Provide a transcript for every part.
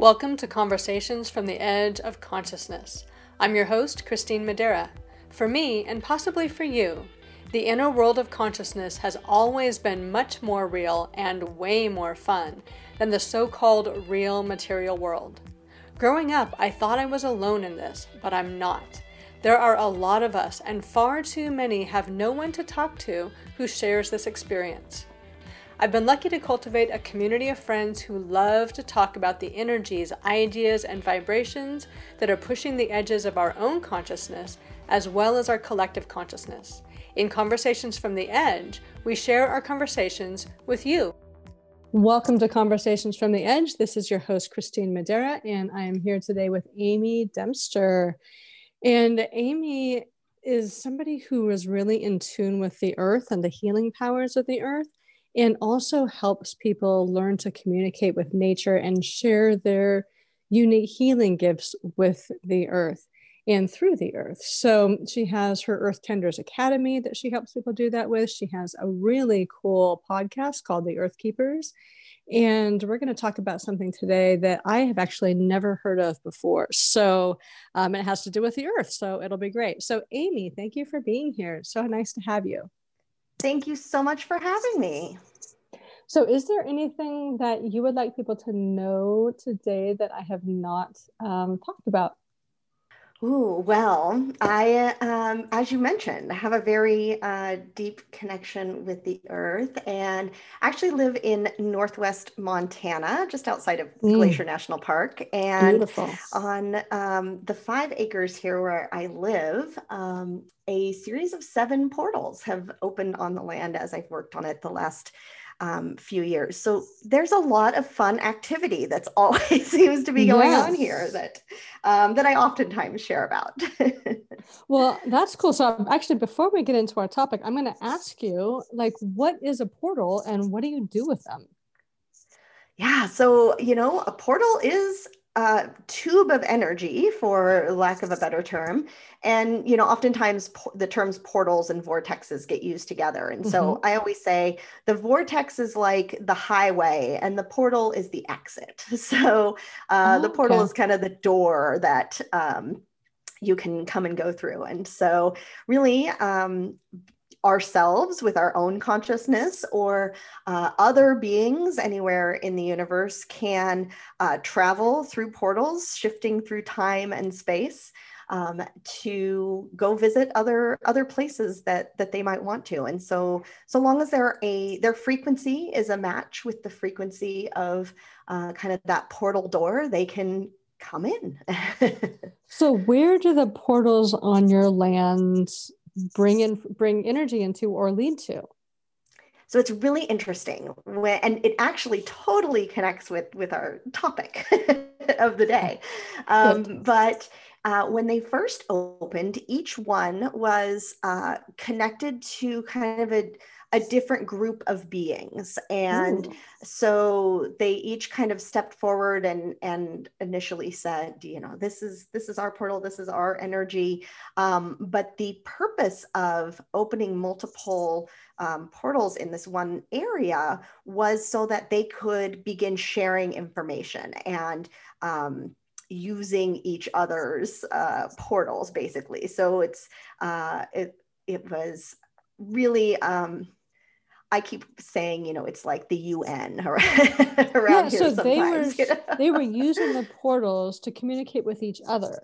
Welcome to Conversations from the Edge of Consciousness. I'm your host, Christine Madera. For me, and possibly for you, the inner world of consciousness has always been much more real and way more fun than the so called real material world. Growing up, I thought I was alone in this, but I'm not. There are a lot of us, and far too many have no one to talk to who shares this experience. I've been lucky to cultivate a community of friends who love to talk about the energies, ideas, and vibrations that are pushing the edges of our own consciousness as well as our collective consciousness. In Conversations from the Edge, we share our conversations with you. Welcome to Conversations from the Edge. This is your host, Christine Madera, and I am here today with Amy Dempster. And Amy is somebody who is really in tune with the earth and the healing powers of the earth and also helps people learn to communicate with nature and share their unique healing gifts with the earth and through the earth. So she has her Earth Tenders Academy that she helps people do that with. She has a really cool podcast called The Earth Keepers. And we're going to talk about something today that I have actually never heard of before. So um, it has to do with the earth. So it'll be great. So, Amy, thank you for being here. It's so nice to have you. Thank you so much for having me. So, is there anything that you would like people to know today that I have not um, talked about? Ooh, well, I, um, as you mentioned, have a very uh, deep connection with the earth and actually live in Northwest Montana, just outside of mm. Glacier National Park. And Beautiful. on um, the five acres here where I live, um, a series of seven portals have opened on the land as I've worked on it the last um, few years. So there's a lot of fun activity that's always seems to be going yes. on here that um, that I oftentimes share about. well, that's cool. So actually, before we get into our topic, I'm going to ask you, like, what is a portal and what do you do with them? Yeah, so you know, a portal is uh, tube of energy, for lack of a better term. And, you know, oftentimes po- the terms portals and vortexes get used together. And mm-hmm. so I always say the vortex is like the highway and the portal is the exit. So uh, oh, the portal okay. is kind of the door that um, you can come and go through. And so, really, um, ourselves with our own consciousness or uh, other beings anywhere in the universe can uh, travel through portals, shifting through time and space. Um, to go visit other other places that that they might want to and so so long as they're a their frequency is a match with the frequency of uh, kind of that portal door they can come in so where do the portals on your land bring in bring energy into or lead to. So it's really interesting when, and it actually totally connects with with our topic of the day. Um, but uh, when they first opened each one was uh, connected to kind of a a different group of beings. And Ooh. so they each kind of stepped forward and and initially said you know this is this is our portal this is our energy. Um, but the purpose of opening multiple um, portals in this one area was so that they could begin sharing information and um, using each other's uh, portals basically. So it's uh, it it was really um, I keep saying, you know, it's like the UN around, yeah, here so they were you know? they were using the portals to communicate with each other.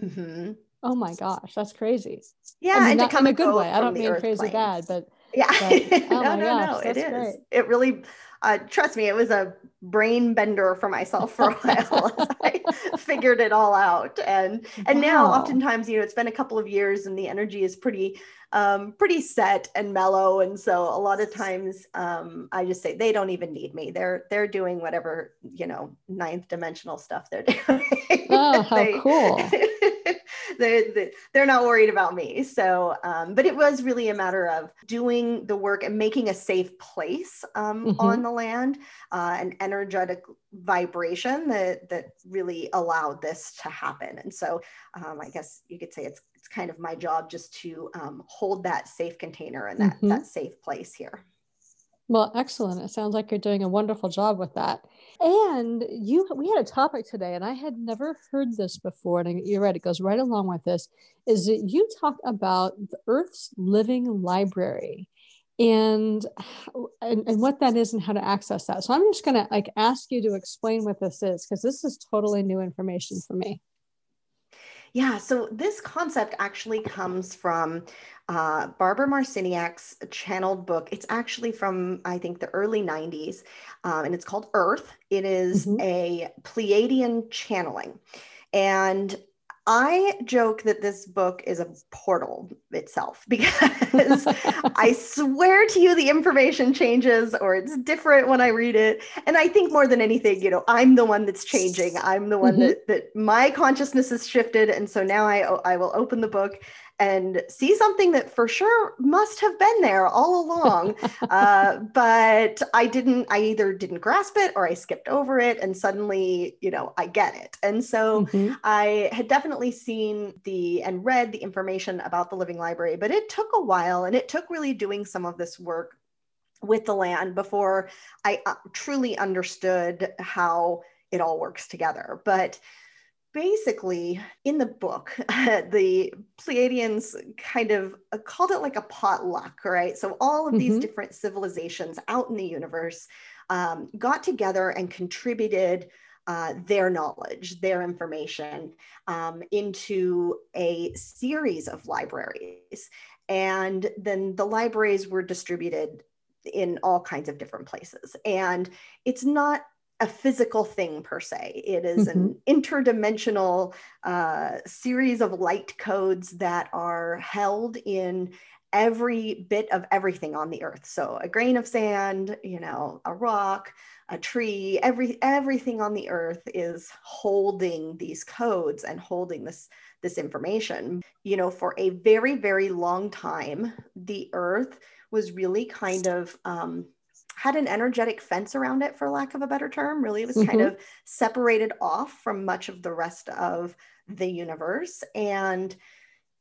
Mm-hmm. Oh my gosh, that's crazy. Yeah, I mean, and not, to come in a good way. I don't mean crazy bad, but yeah, but, oh no, no, gosh, no, it is. Great. It really, uh, trust me, it was a brain bender for myself for a while. Figured it all out, and and wow. now, oftentimes, you know, it's been a couple of years, and the energy is pretty um, pretty set and mellow. And so a lot of times um, I just say they don't even need me. They're they're doing whatever you know ninth dimensional stuff they're doing. Oh, how they, cool! They, they're not worried about me. So, um, but it was really a matter of doing the work and making a safe place um, mm-hmm. on the land, uh, an energetic vibration that that really allowed this to happen. And so, um, I guess you could say it's it's kind of my job just to um, hold that safe container and that mm-hmm. that safe place here. Well, excellent. It sounds like you're doing a wonderful job with that. And you, we had a topic today, and I had never heard this before. And you're right; it goes right along with this. Is that you talk about the Earth's living library, and, and and what that is and how to access that. So I'm just going to like ask you to explain what this is because this is totally new information for me. Yeah, so this concept actually comes from uh, Barbara Marciniak's channeled book. It's actually from, I think, the early 90s, um, and it's called Earth. It is mm-hmm. a Pleiadian channeling. And I joke that this book is a portal itself because I swear to you, the information changes or it's different when I read it. And I think more than anything, you know, I'm the one that's changing. I'm the one mm-hmm. that, that my consciousness has shifted. And so now I, I will open the book and see something that for sure must have been there all along. uh, but I didn't, I either didn't grasp it or I skipped over it. And suddenly, you know, I get it. And so mm-hmm. I had definitely seen the and read the information about the Living Library, but it took a while and it took really doing some of this work with the land before I uh, truly understood how it all works together. But basically in the book the pleiadians kind of uh, called it like a potluck right? So all of mm-hmm. these different civilizations out in the universe um, got together and contributed uh, their knowledge their information um, into a series of libraries. And then the libraries were distributed in all kinds of different places. And it's not a physical thing per se. It is mm-hmm. an interdimensional uh, series of light codes that are held in every bit of everything on the earth. So a grain of sand, you know, a rock, a tree, every everything on the earth is holding these codes and holding this this information. You know, for a very very long time, the earth was really kind of um, had an energetic fence around it, for lack of a better term. Really, it was mm-hmm. kind of separated off from much of the rest of the universe. And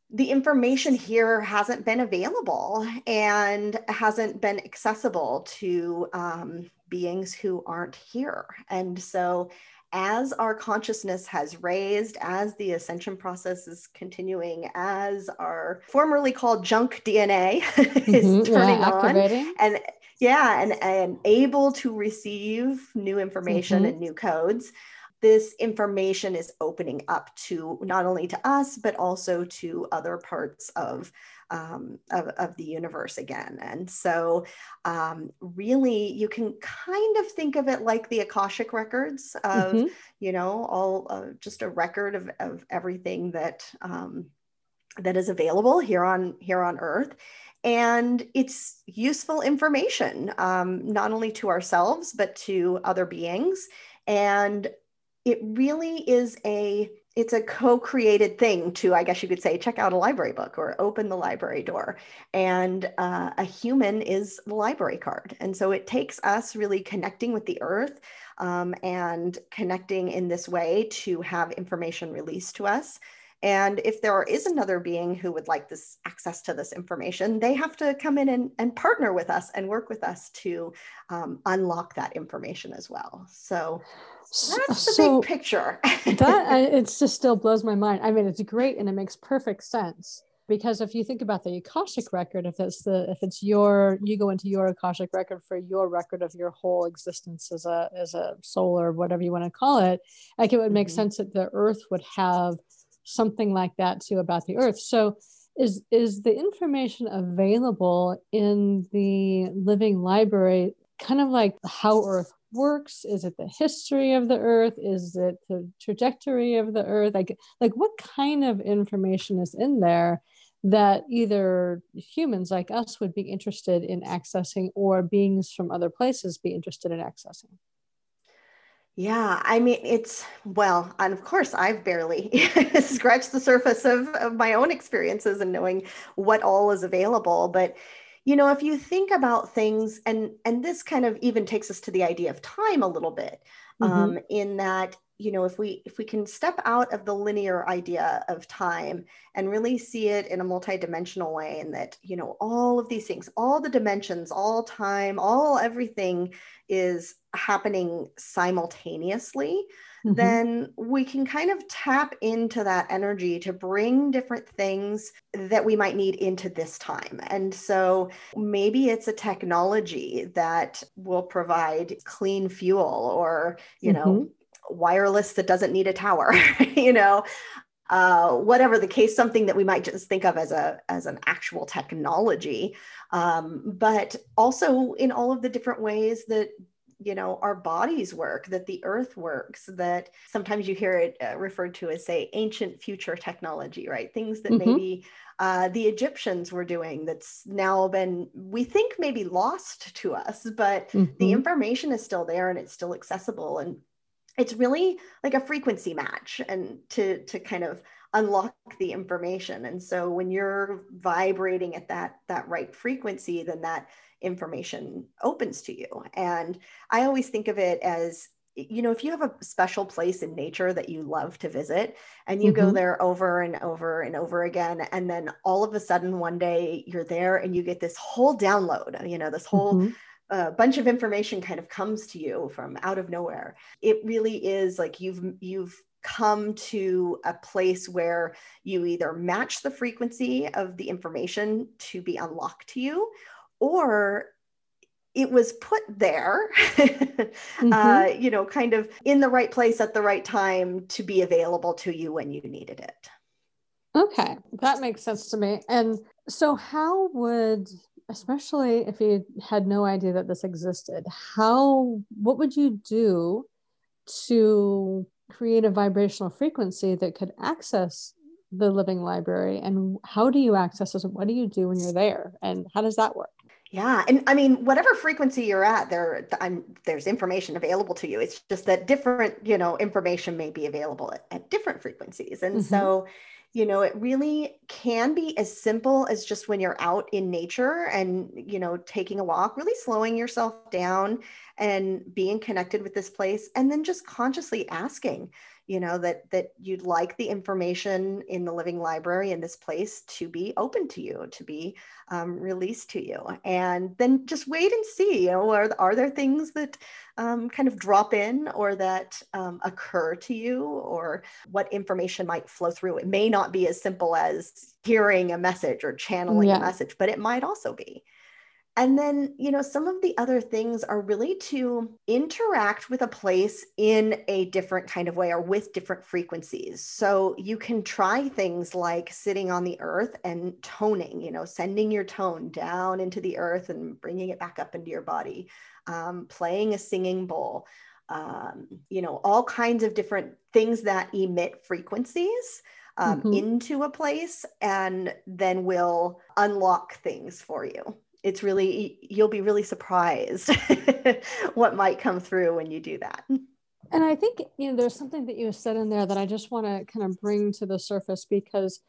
the information here hasn't been available and hasn't been accessible to um, beings who aren't here. And so, as our consciousness has raised, as the ascension process is continuing, as our formerly called junk DNA is mm-hmm, turning yeah, on, and yeah and, and able to receive new information mm-hmm. and new codes this information is opening up to not only to us but also to other parts of um, of, of, the universe again and so um, really you can kind of think of it like the akashic records of mm-hmm. you know all uh, just a record of, of everything that um, that is available here on here on earth and it's useful information um, not only to ourselves but to other beings. And it really is a it's a co-created thing to i guess you could say check out a library book or open the library door. And uh, a human is the library card. And so it takes us really connecting with the earth um, and connecting in this way to have information released to us and if there is another being who would like this access to this information, they have to come in and, and partner with us and work with us to um, unlock that information as well. So that's the so big picture. that it just still blows my mind. I mean, it's great and it makes perfect sense because if you think about the akashic record if it's the if it's your you go into your akashic record for your record of your whole existence as a as a soul or whatever you want to call it like it would make mm-hmm. sense that the earth would have something like that too about the earth. So is is the information available in the living library kind of like how earth works? Is it the history of the earth? Is it the trajectory of the earth? Like like what kind of information is in there that either humans like us would be interested in accessing or beings from other places be interested in accessing yeah, I mean, it's well, and of course, I've barely scratched the surface of, of my own experiences and knowing what all is available. But you know, if you think about things, and and this kind of even takes us to the idea of time a little bit, mm-hmm. um, in that you know if we if we can step out of the linear idea of time and really see it in a multidimensional way and that you know all of these things all the dimensions all time all everything is happening simultaneously mm-hmm. then we can kind of tap into that energy to bring different things that we might need into this time and so maybe it's a technology that will provide clean fuel or you mm-hmm. know wireless that doesn't need a tower you know uh, whatever the case something that we might just think of as a as an actual technology um, but also in all of the different ways that you know our bodies work that the earth works that sometimes you hear it uh, referred to as say ancient future technology right things that mm-hmm. maybe uh, the egyptians were doing that's now been we think maybe lost to us but mm-hmm. the information is still there and it's still accessible and it's really like a frequency match and to to kind of unlock the information. And so when you're vibrating at that that right frequency then that information opens to you. And i always think of it as you know if you have a special place in nature that you love to visit and you mm-hmm. go there over and over and over again and then all of a sudden one day you're there and you get this whole download you know this whole mm-hmm a bunch of information kind of comes to you from out of nowhere. It really is like you've you've come to a place where you either match the frequency of the information to be unlocked to you or it was put there mm-hmm. uh, you know kind of in the right place at the right time to be available to you when you needed it. Okay that makes sense to me. And so how would especially if you had no idea that this existed. How what would you do to create a vibrational frequency that could access the living library? And how do you access this what do you do when you're there? And how does that work? Yeah and i mean whatever frequency you're at there I'm, there's information available to you. It's just that different you know information may be available at, at different frequencies. And mm-hmm. so you know it really can be as simple as just when you're out in nature and you know taking a walk really slowing yourself down and being connected with this place and then just consciously asking you know that that you'd like the information in the living library in this place to be open to you to be um, released to you. And then just wait and see you know are, are there things that um, kind of drop in or that um, occur to you or what information might flow through? It may not be as simple as hearing a message or channeling yeah. a message but it might also be and then, you know, some of the other things are really to interact with a place in a different kind of way or with different frequencies. So you can try things like sitting on the earth and toning, you know, sending your tone down into the earth and bringing it back up into your body, um, playing a singing bowl, um, you know, all kinds of different things that emit frequencies. Um, mm-hmm. into a place and then will unlock things for you it's really you'll be really surprised what might come through when you do that. And i think you know there's something that you said in there that i just want to kind of bring to the surface because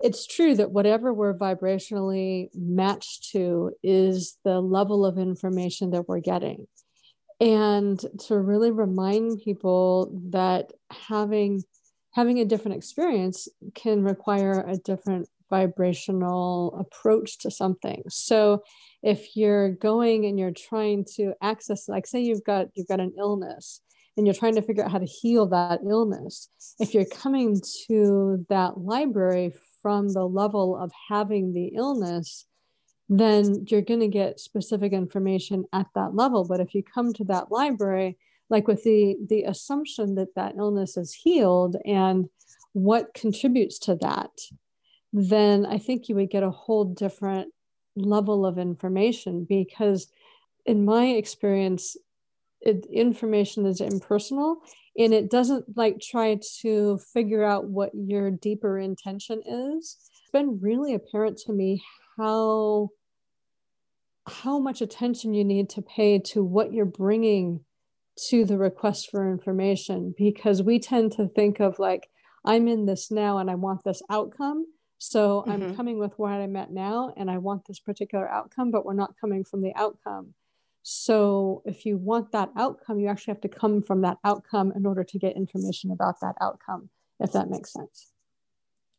it's true that whatever we're vibrationally matched to is the level of information that we're getting. And to really remind people that having having a different experience can require a different vibrational approach to something. So if you're going and you're trying to access like say you've got you've got an illness and you're trying to figure out how to heal that illness if you're coming to that library from the level of having the illness then you're going to get specific information at that level. But if you come to that library like with the the assumption that that illness is healed and what contributes to that then I think you would get a whole different level of information because, in my experience, it, information is impersonal and it doesn't like try to figure out what your deeper intention is. It's been really apparent to me how how much attention you need to pay to what you're bringing to the request for information because we tend to think of like i'm in this now and i want this outcome so mm-hmm. I'm coming with what I'm at now, and I want this particular outcome, but we're not coming from the outcome. So if you want that outcome, you actually have to come from that outcome in order to get information about that outcome, if that makes sense.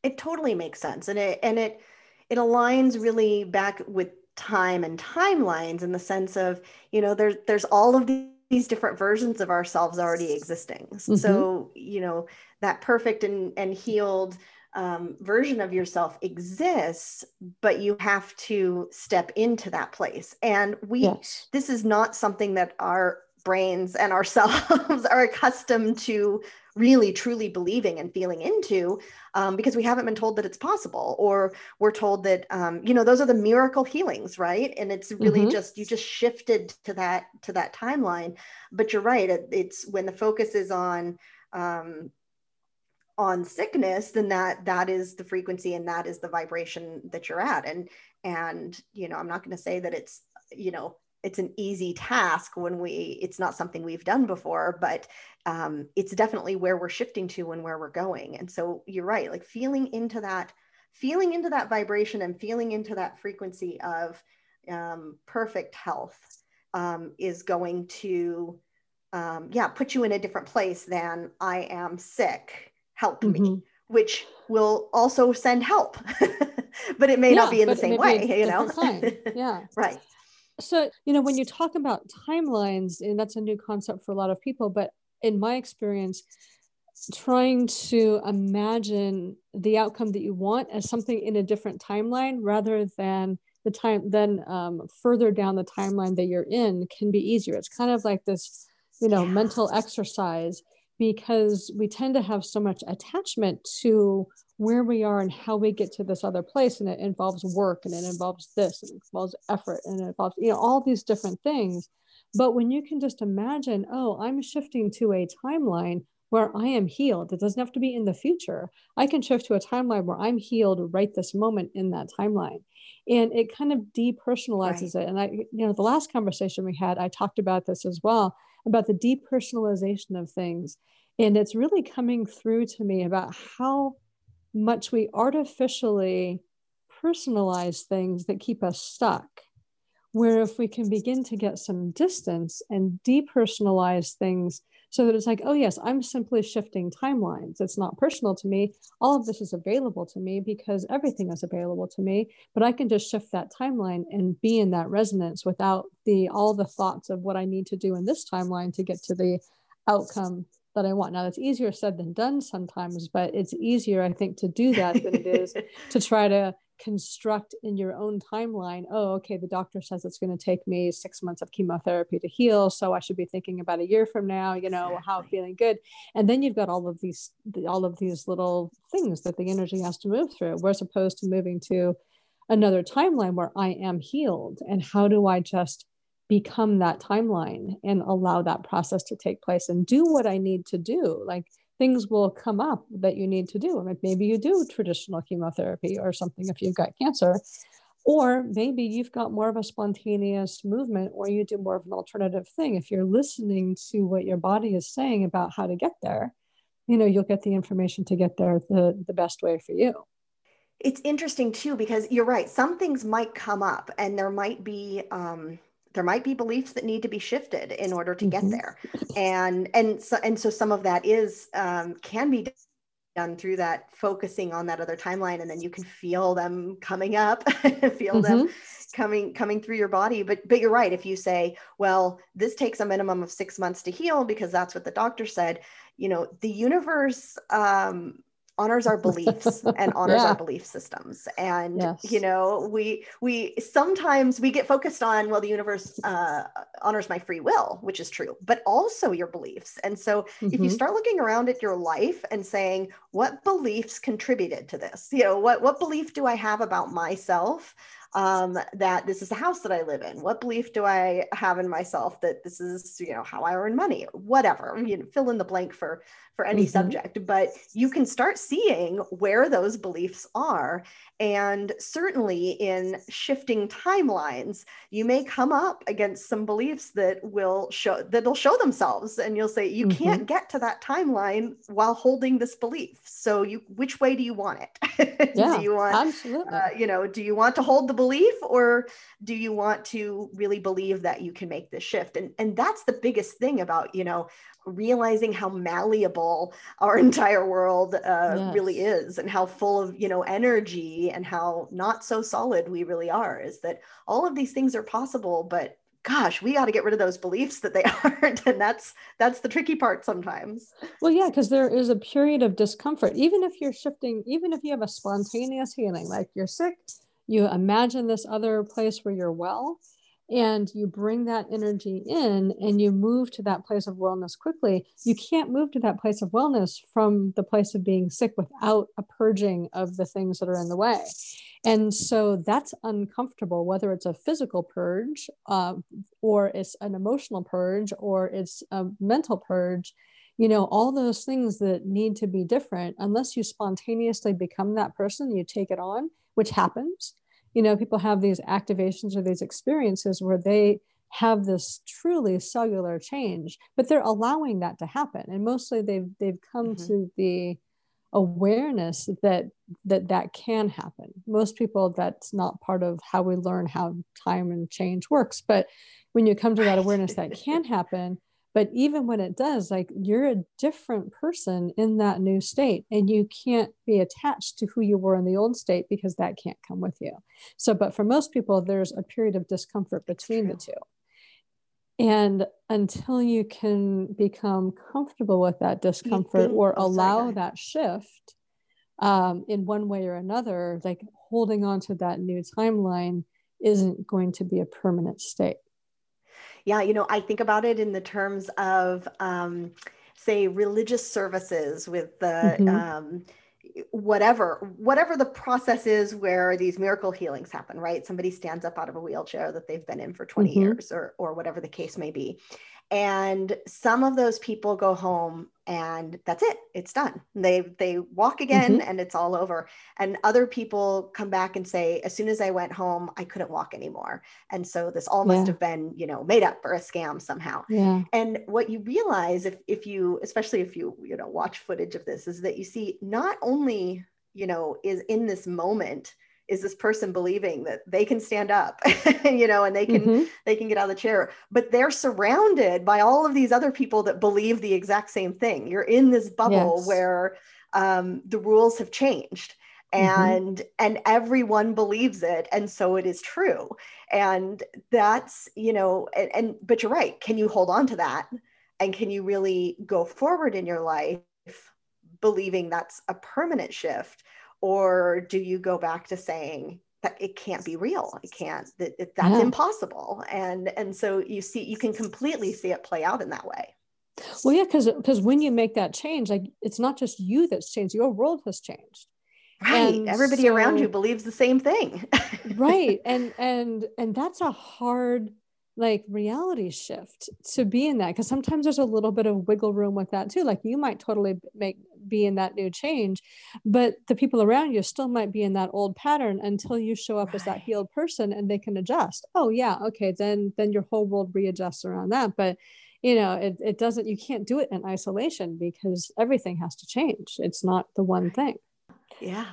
It totally makes sense. And it and it it aligns really back with time and timelines in the sense of, you know, there's there's all of these different versions of ourselves already existing. Mm-hmm. So, you know, that perfect and, and healed um, version of yourself exists, but you have to step into that place. And we, yes. this is not something that our brains and ourselves are accustomed to really truly believing and feeling into um, because we haven't been told that it's possible or we're told that um, you know those are the miracle healings right and it's really mm-hmm. just you just shifted to that to that timeline but you're right it, it's when the focus is on um, on sickness then that that is the frequency and that is the vibration that you're at. And and you know i'm not going to say that it's you know it's an easy task when we it's not something we've done before but um, it's definitely where we're shifting to and where we're going. And so you're right like feeling into that feeling into that vibration and feeling into that frequency of um, perfect health um, is going to um, yeah put you in a different place than i am sick help mm-hmm. me which will also send help but it may yeah, not be in the same way you know? yeah. Right. So you know when you talk about timelines and that's a new concept for a lot of people but in my experience trying to imagine the outcome that you want as something in a different timeline rather than the time then um, further down the timeline that you're in can be easier. It's kind of like this you know yeah. mental exercise because we tend to have so much attachment to where we are and how we get to this other place and it involves work and it involves this and it involves effort and it involves you know all these different things. But when you can just imagine oh i'm shifting to a timeline where i am healed it doesn't have to be in the future. I can shift to a timeline where i'm healed right this moment in that timeline. And it kind of depersonalizes right. it. And i you know the last conversation we had i talked about this as well about the depersonalization of things. And it's really coming through to me about how much we artificially personalize things that keep us stuck. Where if we can begin to get some distance and depersonalize things so that it's like, oh, yes, I'm simply shifting timelines. It's not personal to me. All of this is available to me because everything is available to me. But I can just shift that timeline and be in that resonance without the all the thoughts of what I need to do in this timeline to get to the outcome that I want. Now, that's easier said than done sometimes, but it's easier, I think, to do that than it is to try to construct in your own timeline oh okay the doctor says it's going to take me six months of chemotherapy to heal so i should be thinking about a year from now you know exactly. how feeling good and then you've got all of these all of these little things that the energy has to move through whereas opposed to moving to another timeline where i am healed and how do i just become that timeline and allow that process to take place and do what i need to do like things will come up that you need to do. Like maybe you do traditional chemotherapy or something if you've got cancer, or maybe you've got more of a spontaneous movement or you do more of an alternative thing. If you're listening to what your body is saying about how to get there, you know, you'll get the information to get there the, the best way for you. It's interesting too, because you're right. Some things might come up and there might be, um, there might be beliefs that need to be shifted in order to get mm-hmm. there and and so and so some of that is um, can be done through that focusing on that other timeline and then you can feel them coming up feel mm-hmm. them coming coming through your body but but you're right if you say well this takes a minimum of six months to heal because that's what the doctor said you know the universe um, honors our beliefs and honors yeah. our belief systems and yes. you know we we sometimes we get focused on well the universe uh, honors my free will which is true but also your beliefs and so mm-hmm. if you mm-hmm. start looking around at your life and saying what beliefs contributed to this you know what what belief do i have about myself um, that this is the house that I live in? What belief do I have in myself that this is, you know, how I earn money? Whatever, you know, fill in the blank for for any mm-hmm. subject. But you can start seeing where those beliefs are, and certainly in shifting timelines, you may come up against some beliefs that will show that'll show themselves, and you'll say you mm-hmm. can't get to that timeline while holding this belief. So you, which way do you want it? Yeah, do you want, absolutely. Uh, you know, do you want to hold the belief or do you want to really believe that you can make this shift and and that's the biggest thing about you know realizing how malleable our entire world uh, yes. really is and how full of you know energy and how not so solid we really are is that all of these things are possible but gosh we got to get rid of those beliefs that they aren't and that's that's the tricky part sometimes well yeah because there is a period of discomfort even if you're shifting even if you have a spontaneous healing like you're sick you imagine this other place where you're well and you bring that energy in and you move to that place of wellness quickly, you can't move to that place of wellness from the place of being sick without a purging of the things that are in the way. And so that's uncomfortable, whether it's a physical purge uh, or it's an emotional purge or it's a mental purge. You know, all those things that need to be different, unless you spontaneously become that person, you take it on, which happens you know people have these activations or these experiences where they have this truly cellular change but they're allowing that to happen. And mostly they've they've come mm-hmm. to the awareness that that that can happen. Most people that's not part of how we learn how time and change works but when you come to that awareness that can happen but even when it does like you're a different person in that new state and you can't be attached to who you were in the old state because that can't come with you. So but for most people there's a period of discomfort between the two. And until you can become comfortable with that discomfort or allow that shift um, in one way or another like holding on to that new timeline isn't going to be a permanent state yeah, you know, I think about it in the terms of, um, say, religious services with the mm-hmm. um, whatever whatever the process is where these miracle healings happen right somebody stands up out of a wheelchair that they've been in for 20 mm-hmm. years or or whatever the case may be and some of those people go home and that's it. It's done. They they walk again mm-hmm. and it's all over. And other people come back and say as soon as i went home i couldn't walk anymore. And so this all must have been you know made up or a scam somehow. Yeah. and what you realize if if you especially if you you know watch footage of this is that you see not only you know is in this moment is this person believing that they can stand up you know and they can mm-hmm. they can get out of the chair but they're surrounded by all of these other people that believe the exact same thing you're in this bubble yes. where um, the rules have changed mm-hmm. and mm-hmm. and everyone believes it and so it is true and that's you know and, and but you're right can you hold on to that and can you really go forward in your life believing that's a permanent shift or do you go back to saying that it can't be real? It can't that it, that's yeah. impossible. And and so you see you can completely see it play out in that way. Well yeah because because when you make that change like it's not just you that's changed your world has changed. Right. And everybody so, around you believes the same thing. Right. And and and that's a hard like reality shift to be in that because sometimes there's a little bit of wiggle room with that too like you might totally make be in that new change but the people around you still might be in that old pattern until you show up right. as that healed person and they can adjust. Oh yeah okay then then your whole world readjusts around that but you know it, it doesn't you can't do it in isolation because everything has to change. It's not the one thing. Yeah.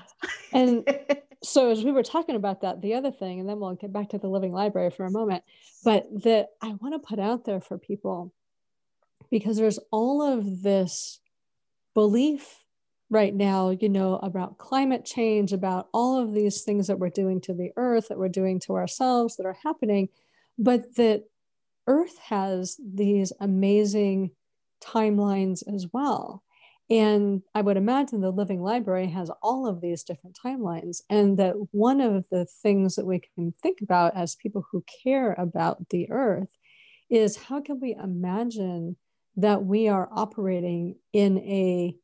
And so as we were talking about that the other thing and then we'll get back to the living library for a moment but that i want to put out there for people because there's all of this belief right now you know about climate change about all of these things that we're doing to the earth that we're doing to ourselves that are happening but that earth has these amazing timelines as well and I would imagine the Living Library has all of these different timelines. And that one of the things that we can think about as people who care about the earth is how can we imagine that we are operating in a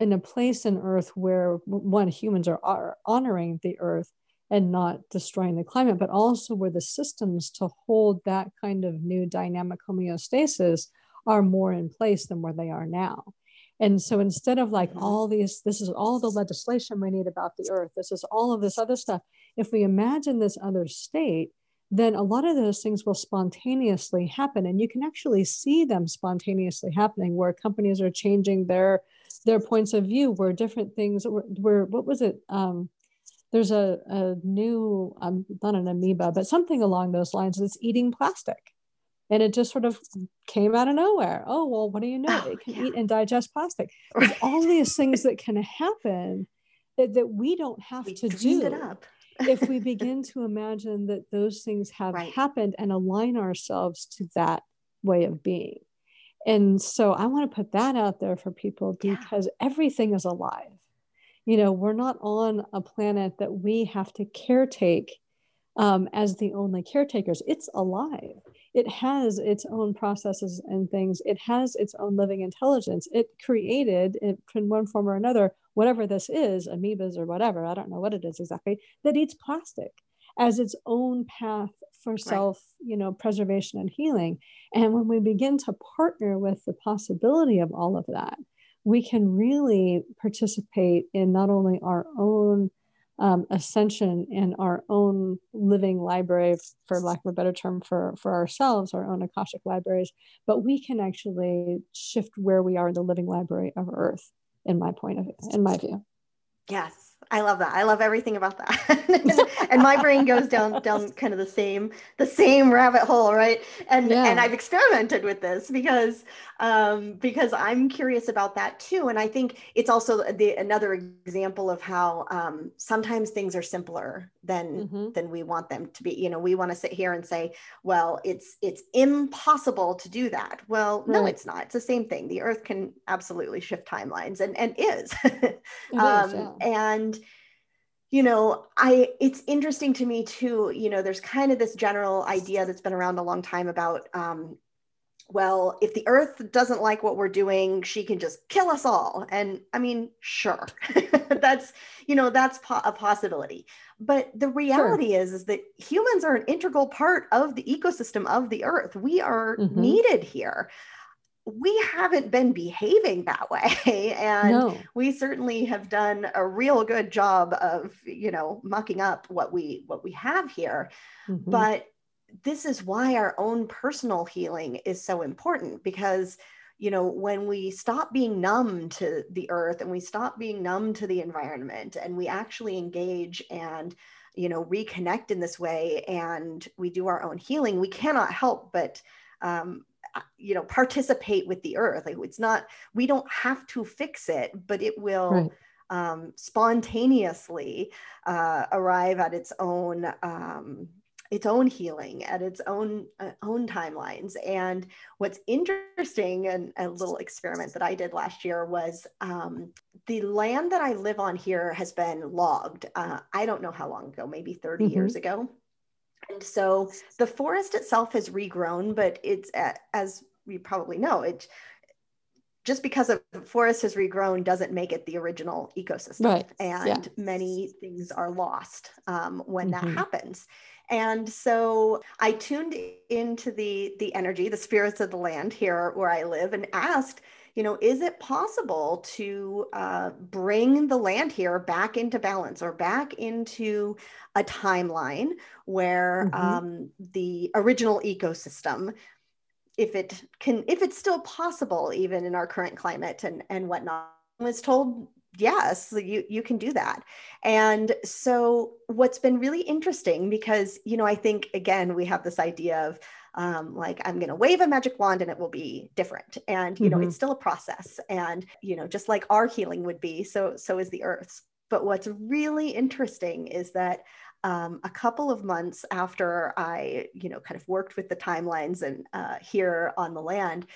in a place in earth where one humans are, are honoring the earth and not destroying the climate but also where the systems to hold that kind of new dynamic homeostasis are more in place than where they are now and so instead of like mm-hmm. all these, this is all the legislation we need about the earth, this is all of this other stuff. If we imagine this other state, then a lot of those things will spontaneously happen. And you can actually see them spontaneously happening where companies are changing their their points of view, where different things were, where what was it? Um, there's a, a new, um, not an amoeba, but something along those lines that's eating plastic. And it just sort of came out of nowhere. Oh, well, what do you know? Oh, it can yeah. eat and digest plastic. There's all these things that can happen that, that we don't have we to do if we begin to imagine that those things have right. happened and align ourselves to that way of being. And so I want to put that out there for people because yeah. everything is alive. You know, we're not on a planet that we have to caretake um, as the only caretakers. It's alive. It has its own processes and things. It has its own living intelligence. It created, in one form or another, whatever this is, amoebas or whatever, I don't know what it is exactly, that eats plastic as its own path for self, right. you know, preservation and healing. And when we begin to partner with the possibility of all of that, we can really participate in not only our own um, ascension and our own living library, for lack of a better term, for, for ourselves, our own Akashic libraries, but we can actually shift where we are in the living library of Earth, in my point of view, in my view. Yes. I love that. I love everything about that. and my brain goes down down kind of the same the same rabbit hole, right? And yeah. and I've experimented with this because um, because I'm curious about that too. And I think it's also the another example of how um, sometimes things are simpler than mm-hmm. than we want them to be. You know, we want to sit here and say, well, it's it's impossible to do that. Well, no, it's not. It's the same thing. The Earth can absolutely shift timelines, and and is. um, is yeah. And you know i it's interesting to me too you know there's kind of this general idea that's been around a long time about um, well if the earth doesn't like what we're doing she can just kill us all and i mean sure that's you know that's po- a possibility but the reality sure. is is that humans are an integral part of the ecosystem of the earth we are mm-hmm. needed here we haven't been behaving that way and no. we certainly have done a real good job of you know mucking up what we what we have here mm-hmm. but this is why our own personal healing is so important because you know when we stop being numb to the earth and we stop being numb to the environment and we actually engage and you know reconnect in this way and we do our own healing we cannot help but um, you know participate with the earth like it's not we don't have to fix it but it will right. um, spontaneously uh, arrive at its own um, its own healing at its own uh, own timelines and what's interesting and a little experiment that i did last year was um, the land that i live on here has been logged uh, i don't know how long ago maybe 30 mm-hmm. years ago and so the forest itself has regrown, but it's as we probably know, it just because a forest has regrown doesn't make it the original ecosystem. Right. And yeah. many things are lost um, when mm-hmm. that happens. And so I tuned into the the energy, the spirits of the land here where I live, and asked, you know, is it possible to uh, bring the land here back into balance or back into a timeline where mm-hmm. um, the original ecosystem, if it can, if it's still possible, even in our current climate and and whatnot, was told yes you you can do that and so what's been really interesting because you know i think again we have this idea of um, like i'm going to wave a magic wand and it will be different and you mm-hmm. know it's mm-hmm. still a process and you know just like our healing would be so so is the earth's but what's really interesting is that um, a couple of months after I, you know, kind of worked with the timelines and uh, here on the land,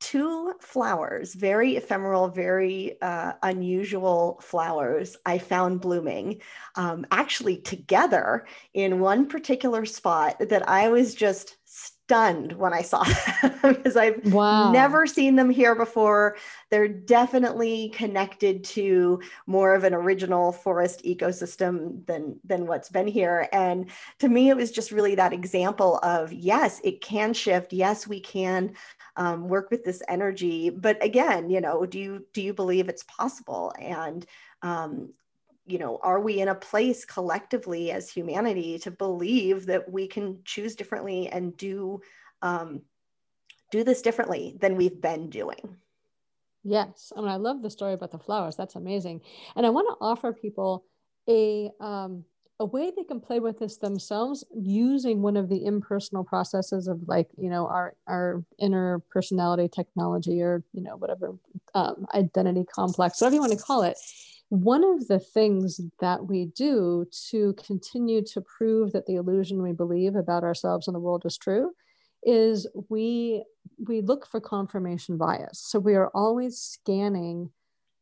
two flowers, very ephemeral, very uh, unusual flowers, I found blooming um, actually together in one particular spot that I was just stunned when I saw them because I've wow. never seen them here before. They're definitely connected to more of an original forest ecosystem than than what's been here. And to me, it was just really that example of yes, it can shift. Yes, we can um, work with this energy. But again, you know, do you do you believe it's possible? And um, you know, are we in a place collectively as humanity to believe that we can choose differently and do um, do this differently than we've been doing? Yes, I mean, I love the story about the flowers. That's amazing, and I want to offer people a um, a way they can play with this themselves using one of the impersonal processes of like you know our our inner personality technology or you know whatever um, identity complex whatever you want to call it. One of the things that we do to continue to prove that the illusion we believe about ourselves and the world is true is we we look for confirmation bias. So we are always scanning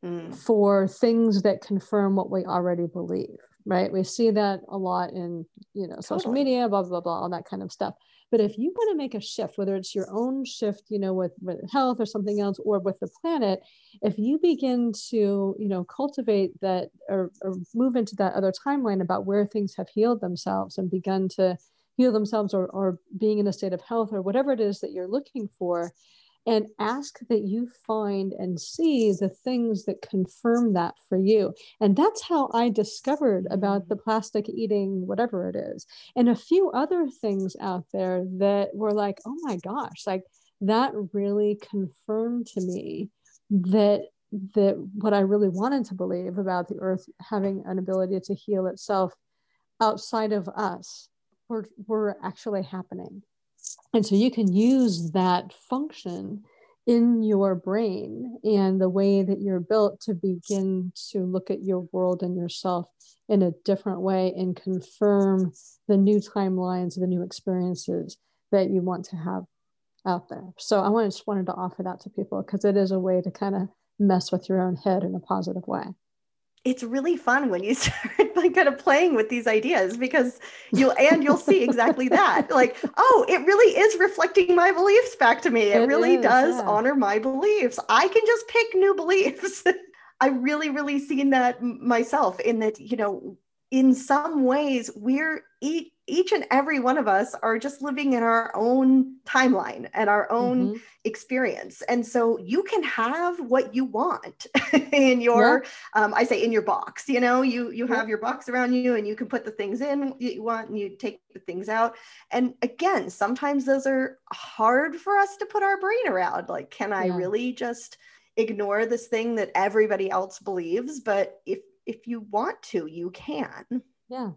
mm. for things that confirm what we already believe right we see that a lot in you know social totally. media blah blah blah all that kind of stuff but if you want to make a shift whether it's your own shift you know with, with health or something else or with the planet if you begin to you know cultivate that or, or move into that other timeline about where things have healed themselves and begun to heal themselves or, or being in a state of health or whatever it is that you're looking for and ask that you find and see the things that confirm that for you. And that's how I discovered about the mm. plastic eating, whatever it is, and a few other things out there that were like, oh my gosh, like that really confirmed to me that that what I really wanted to believe about the earth having an ability to heal itself outside of us were, were actually happening. And so you can use that function in your brain and the way that you're built to begin to look at your world and yourself in a different way and confirm the new timelines, the new experiences that you want to have out there. So I just wanted to offer that to people because it is a way to kind of mess with your own head in a positive way it's really fun when you start like kind of playing with these ideas because you'll and you'll see exactly that like oh it really is reflecting my beliefs back to me. It, it really is, does yeah. honor my beliefs. I can just pick new beliefs. I really really seen that myself in that you know in some ways we're each each and every one of us are just living in our own timeline and our own mm-hmm. experience. And so you can have what you want in your yeah. um, i say in your box you know you you have yeah. your box around you and you can put the things in you want and you take the things out. And again sometimes those are hard for us to put our brain around. Like can i really just ignore this thing that everybody else believes? But if if you want to you can. Yeah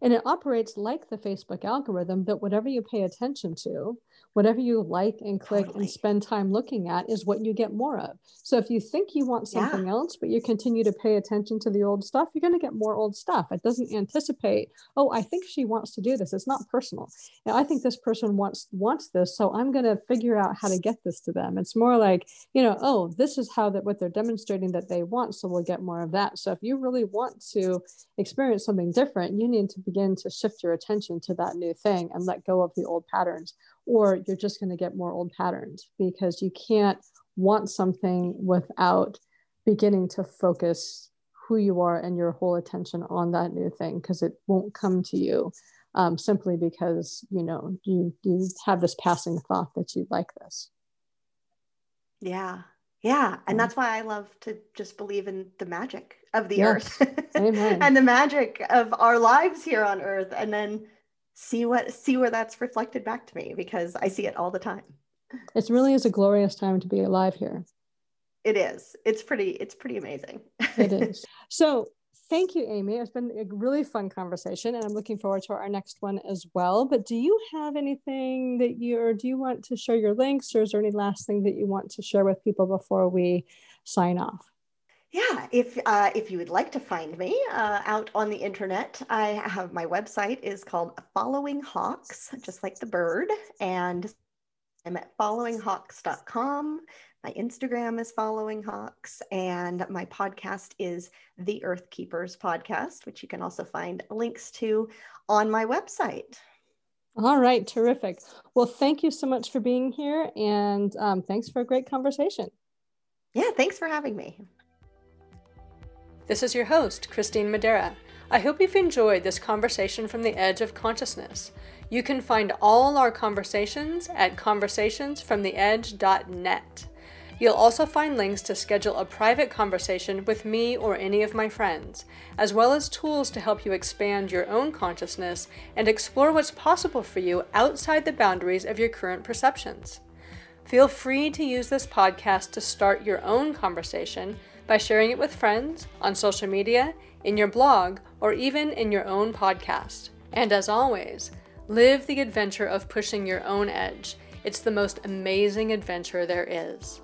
and it operates like the Facebook algorithm that whatever you pay attention to, whatever you like and click totally. and spend time looking at is what you get more of. So if you think you want something yeah. else, but you continue to pay attention to the old stuff, you're going to get more old stuff. It doesn't anticipate, oh, I think she wants to do this. It's not personal. Now, I think this person wants wants this, so I'm going to figure out how to get this to them. It's more like, you know, oh, this is how that what they're demonstrating that they want, so we'll get more of that. So if you really want to experience something different, you need to begin to shift your attention to that new thing and let go of the old patterns or you're just going to get more old patterns because you can't want something without beginning to focus who you are and your whole attention on that new thing because it won't come to you um, simply because you know you you have this passing thought that you like this. Yeah. Yeah. And that's why i love to just believe in the magic of the yes. earth. And the magic of our lives here on earth. And then see what see where that's reflected back to me because I see it all the time. It really is a glorious time to be alive here. It is. It's pretty it's pretty amazing. it is. So, thank you Amy. It's been a really fun conversation and I'm looking forward to our next one as well. But do you have anything that you or do you want to share your links or is there any last thing that you want to share with people before we sign off? Yeah, if uh, if you would like to find me uh, out on the internet, I have my website is called Following Hawks, just like the bird, and I'm at followinghawks.com. My Instagram is Following Hawks, and my podcast is The Earth Keepers Podcast, which you can also find links to on my website. All right, terrific. Well, thank you so much for being here, and um, thanks for a great conversation. Yeah, thanks for having me. This is your host, Christine Madera. I hope you've enjoyed this conversation from the edge of consciousness. You can find all our conversations at conversationsfromtheedge.net. You'll also find links to schedule a private conversation with me or any of my friends, as well as tools to help you expand your own consciousness and explore what's possible for you outside the boundaries of your current perceptions. Feel free to use this podcast to start your own conversation by sharing it with friends, on social media, in your blog, or even in your own podcast. And as always, live the adventure of pushing your own edge. It's the most amazing adventure there is.